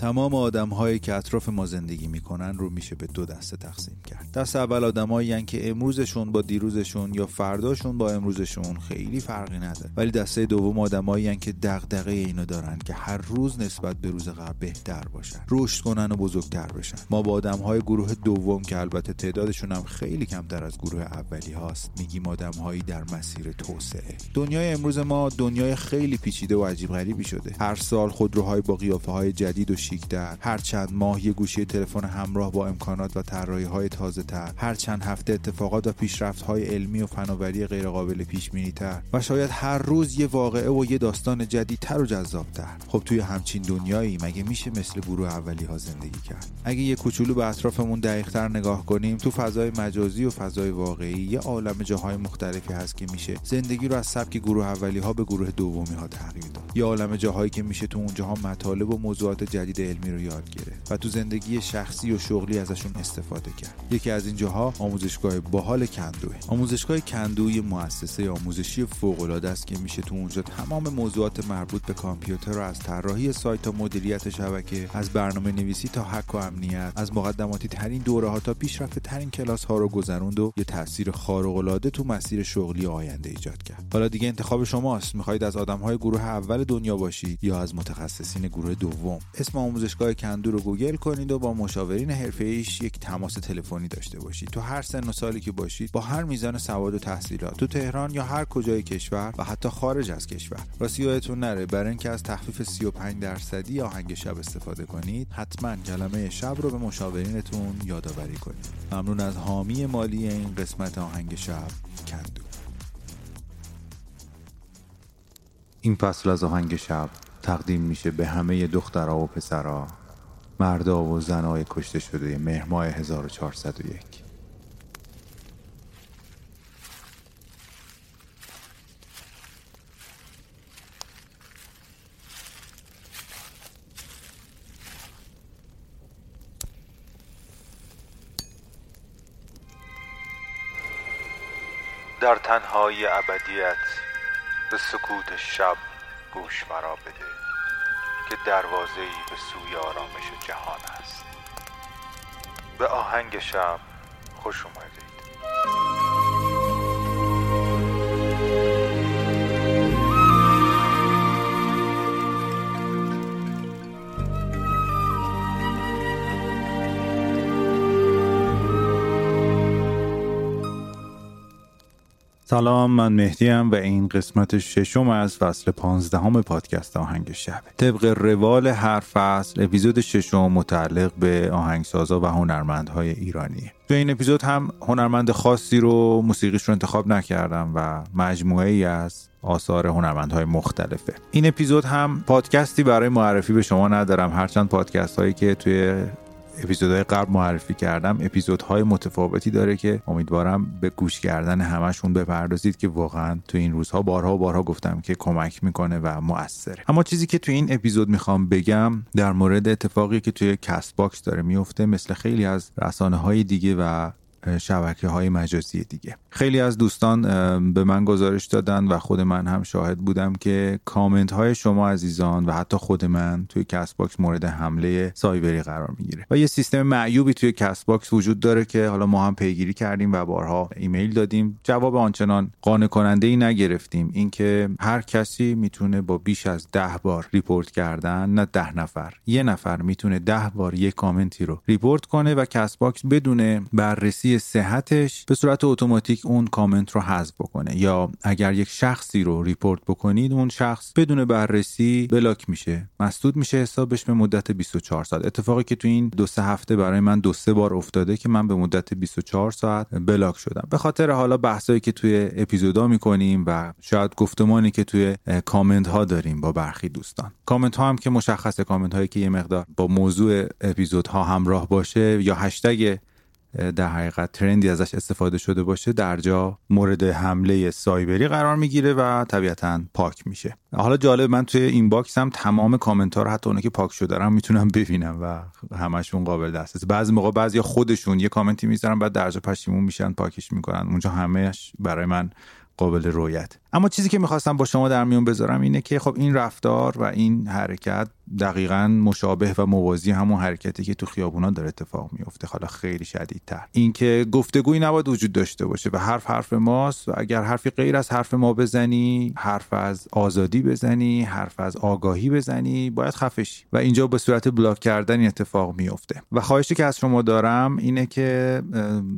تمام آدم هایی که اطراف ما زندگی می‌کنن رو میشه به دو دسته تقسیم کرد. دست اول آدمایی که امروزشون با دیروزشون یا فرداشون با امروزشون خیلی فرقی نداره. ولی دسته دوم آدمایی که دغدغه اینو دارن که هر روز نسبت به روز قبل بهتر باشن رشد کنن و بزرگتر بشن. ما با آدم های گروه دوم که البته تعدادشون هم خیلی کمتر از گروه اولی هاست میگیم آدم هایی در مسیر توسعه. دنیای امروز ما دنیای خیلی پیچیده و عجیب غریبی شده. هر سال خودروهای با قیافه های جدید و شیکتر هر چند ماه یه گوشی تلفن همراه با امکانات و طراحی های تازه تر. هر چند هفته اتفاقات و پیشرفت های علمی و فناوری غیرقابل پیش بینی تر و شاید هر روز یه واقعه و یه داستان جدیدتر و جذابتر. خب توی همچین دنیایی مگه میشه مثل گروه اولی ها زندگی کرد؟ اگه یه کوچولو به اطرافمون دقیقتر نگاه کنیم تو فضای مجازی و فضای واقعی یه عالم جاهای مختلفی هست که میشه زندگی رو از سبک گروه اولی ها به گروه دومی ها تغییر داد. یه عالم جاهایی که میشه تو اونجاها مطالب و موضوعات جدید علمی رو یاد گرفت و تو زندگی شخصی و شغلی ازشون استفاده کرد. یکی از این جاها آموزشگاه باحال کندوه آموزشگاه کندو یه مؤسسه آموزشی فوق العاده است که میشه تو اونجا تمام موضوعات مربوط به کامپیوتر رو از طراحی سایت تا مدیریت شبکه از برنامه نویسی تا حق و امنیت از مقدماتی ترین دوره ها تا پیشرفته ترین کلاس ها رو گذروند و یه تاثیر خارق العاده تو مسیر شغلی آینده ایجاد کرد. حالا دیگه انتخاب شماست. می‌خواهید از آدم های گروه اول دنیا باشید یا از متخصصین گروه دوم؟ اسم آموزشگاه کندو رو گوگل کنید و با مشاورین ایش یک تماس تلفنی داشته باشید. تو هر سن و سالی که باشید با هر میزان سواد و تحصیلات تو تهران یا هر کجای کشور و حتی خارج از کشور. راستی یادتون نره. برای اینکه از تخفیف 35 درصدی آهنگ شب استفاده کنید حتما کلمه شب رو به مشاورینتون یادآوری کنید. ممنون از حامی مالی این قسمت آهنگ شب کندو. این فصل از آهنگ شب تقدیم میشه به همه دخترها و پسرها مردا و زنای کشته شده مهماه 1401 در تنهای ابدیت به سکوت شب گوش مرا بده که دروازه ای به سوی آرامش جهان است. به آهنگ شب خوش اومدید. سلام من مهدیم و این قسمت ششم از فصل پانزدهم پادکست آهنگ شب. طبق روال هر فصل اپیزود ششم متعلق به آهنگسازا و هنرمندهای ایرانی. تو این اپیزود هم هنرمند خاصی رو موسیقیش رو انتخاب نکردم و مجموعه ای از آثار هنرمندهای مختلفه. این اپیزود هم پادکستی برای معرفی به شما ندارم. هرچند پادکست هایی که توی اپیزودهای قبل معرفی کردم. اپیزودهای متفاوتی داره که امیدوارم به گوش کردن همشون بپردازید که واقعا تو این روزها بارها و بارها گفتم که کمک می‌کنه و مؤثره. اما چیزی که تو این اپیزود می‌خوام بگم در مورد اتفاقی که توی Castbox داره میفته مثل خیلی از رسانه های دیگه و شبکه های مجازی دیگه. خیلی از دوستان به من گزارش دادن و خود من هم شاهد بودم که کامنت های شما عزیزان و حتی خود من توی Castbox مورد حمله سایبری قرار می‌گیره. و یه سیستم معیوبی توی Castbox وجود داره که حالا ما هم پیگیری کردیم و بارها ایمیل دادیم. جواب آنچنان قانع کننده ای نگرفتیم. اینکه هر کسی می‌تونه با بیش از ده بار report کردن نه ده نفر یه نفر می‌تونه ده بار یه کامنتی رو report کنه و Castbox بدون بررسی صحتش به صورت اتوماتیک اون کامنت رو حذف بکنه. یا اگر یک شخصی رو report بکنید اون شخص بدون بررسی بلاک میشه. مسدود میشه حسابش به مدت 24 ساعت. اتفاقی که تو این دو سه هفته برای من دو سه بار افتاده که من به مدت 24 ساعت بلاک شدم. به خاطر حالا بحثایی که توی اپیزودا می‌کنیم و شاید گفتمانی که توی کامنت ها داریم با برخی دوستان. کامنت ها هم که مشخصه کامنت هایی که یه مقدار با موضوع اپیزودها همراه باشه یا هشتگ در حقیقت ترندی ازش استفاده شده باشه در جا مورد حمله سایبری قرار می‌گیره و طبیعتا پاک میشه. حالا جالب من توی inbox هم تمام کامنت ها رو حتی اونایی که پاک شده رو می‌تونم ببینم و همشون قابل دسترس بعضی موقع بعضی خودشون یه کامنتی می‌ذارن بعد درجا پشیمون میشن پاکش می‌کنن. اونجا همهش برای من قابل رویت اما چیزی که می‌خواستم با شما در میون بذارم اینه که خب این رفتار و این حرکت دقیقا مشابه و موازی همون حرکتی که تو خیابونا داره اتفاق میفته حالا خیلی شدیدتر. اینکه گفتگویی نباید وجود داشته باشه و حرف حرف ماست. و اگر حرفی غیر از حرف ما بزنی حرف از آزادی بزنی حرف از آگاهی بزنی باید خفشی و اینجا به صورت بلاک کردن اتفاق میفته و خواهشی که از شما دارم اینه که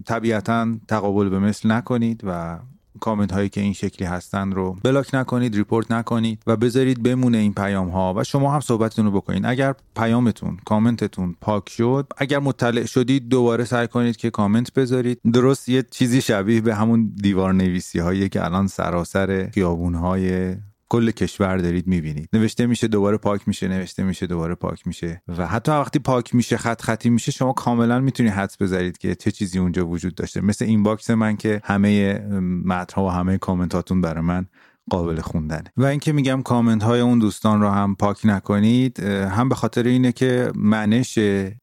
طبیعتا تقابل به مثل نکنید و کامنت هایی که این شکلی هستن رو بلاک نکنید report نکنید و بذارید بمونه این پیام ها و شما هم صحبتتون رو بکنید اگر پیامتون کامنتتون پاک شد اگر مطلع شدید دوباره سعی کنید که کامنت بذارید. درست یه چیزی شبیه به همون دیوار نویسی هایی که الان سراسر خیابون های کل کشور دارید می‌بینید. نوشته میشه دوباره پاک میشه نوشته میشه دوباره پاک میشه. و حتی وقتی پاک میشه خط خطی میشه شما کاملا می‌تونید حدس بذارید که چه چیزی اونجا وجود داشته. مثل inbox من که همه متنها و همه کامنتاتون برای من قابل خوندنه. و اینکه میگم کامنت های اون دوستان رو هم پاک نکنید هم به خاطر اینه که منش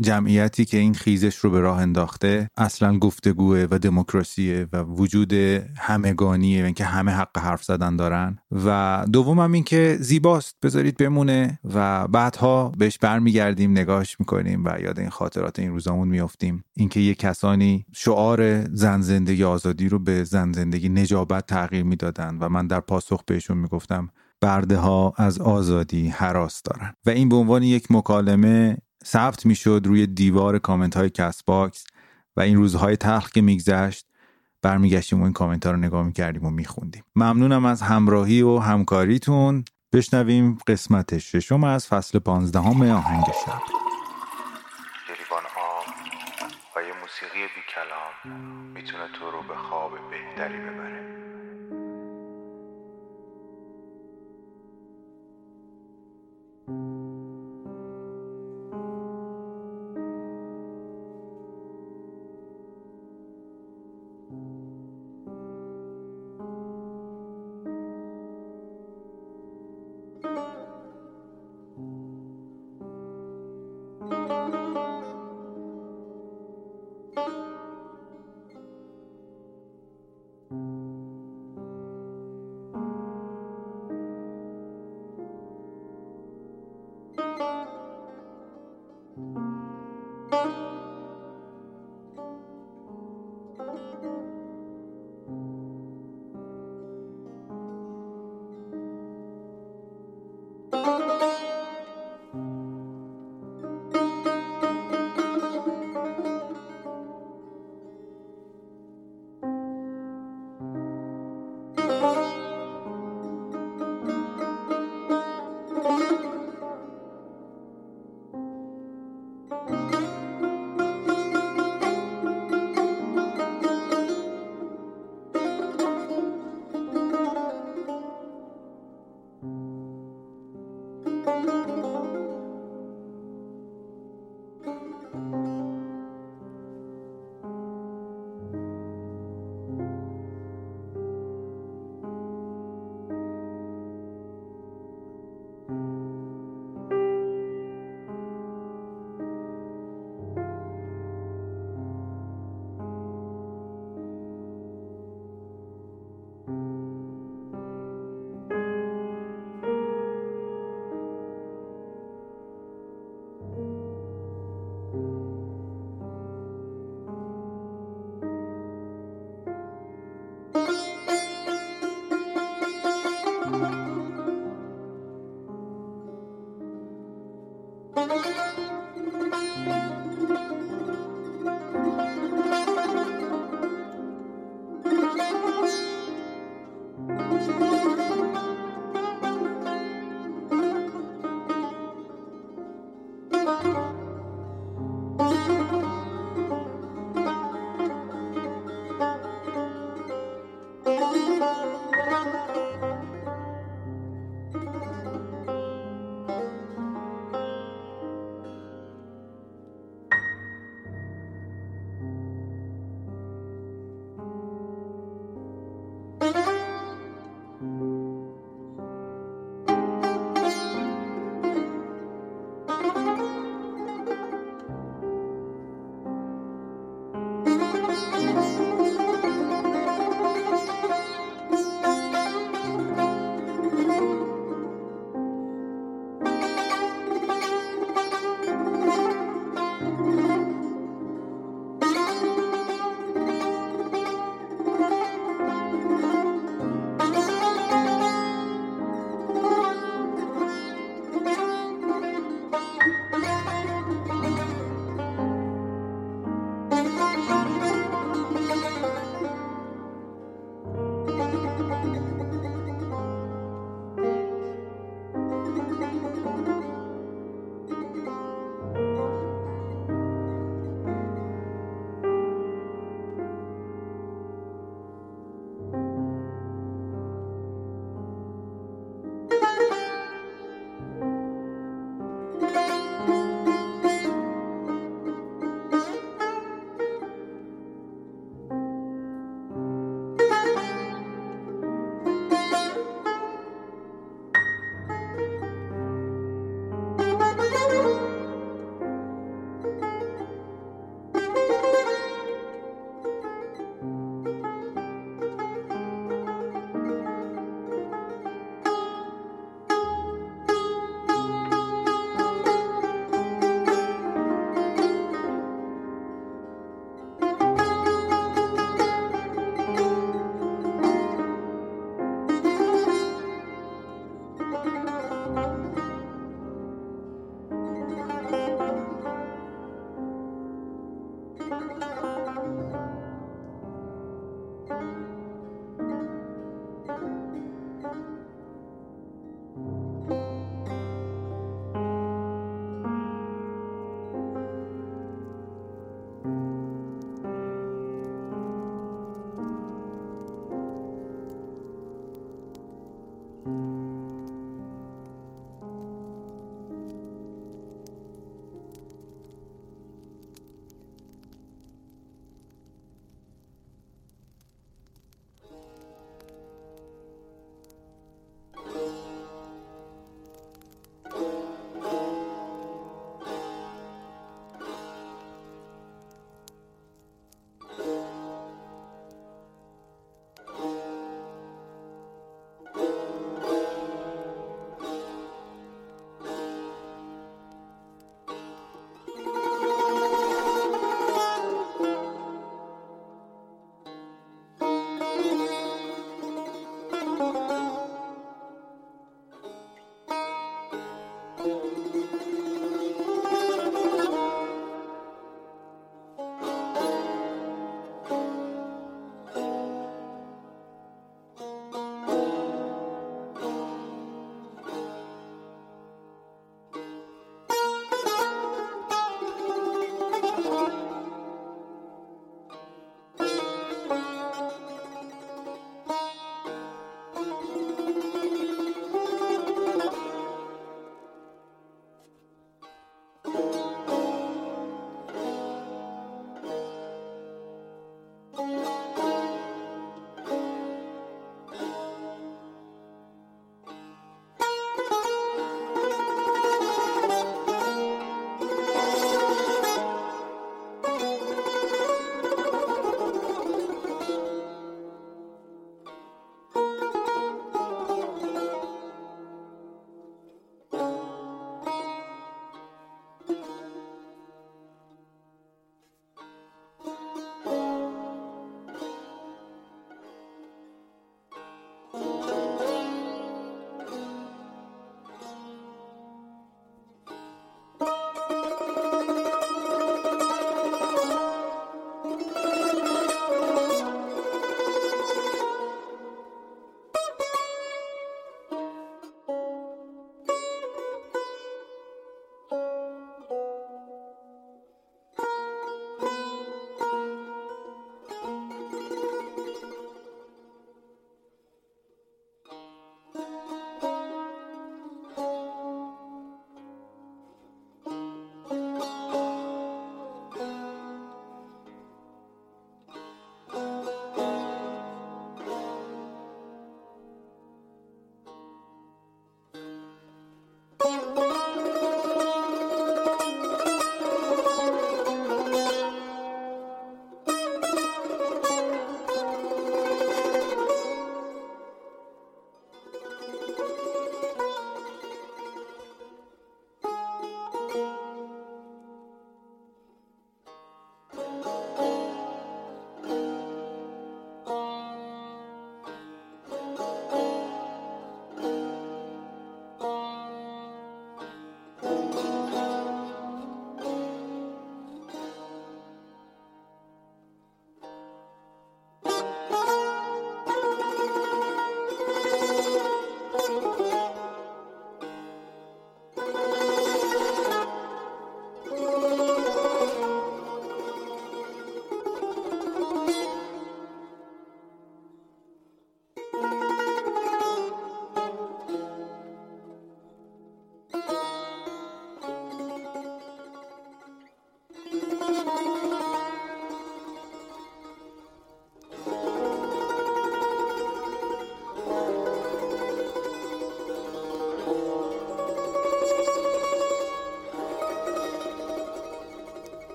جمعیتی که این خیزش رو به راه انداخته اصلا گفتگوه و دموکراسیه و وجود همگانیه و اینکه همه حق حرف زدن دارن. و دوم هم این که زیباست. بذارید بمونه و بعدها بهش برمیگردیم نگاهش می‌کنیم و یاد این خاطرات این روزامون میافتیم. اینکه یه کسانی شعار زن زندگی آزادی رو به زن زندگی نجابت تغییر می‌دادن و من در پاسخ بهشون می‌گفتم برده ها از آزادی هراس دارن. و این به عنوان یک مکالمه ثبت می‌شد روی دیوار کامنت های Castbox و این روزهای تلخ که میگذشت برمیگشتیم و این کامنت ها رو نگاه می‌کردیم و میخوندیم. ممنونم از همراهی و همکاریتون. بشنویم قسمت ششم از فصل پانزدهم آهنگ شب. موسیقی بی کلام می‌تونه تو رو به خواب بهتری ببره.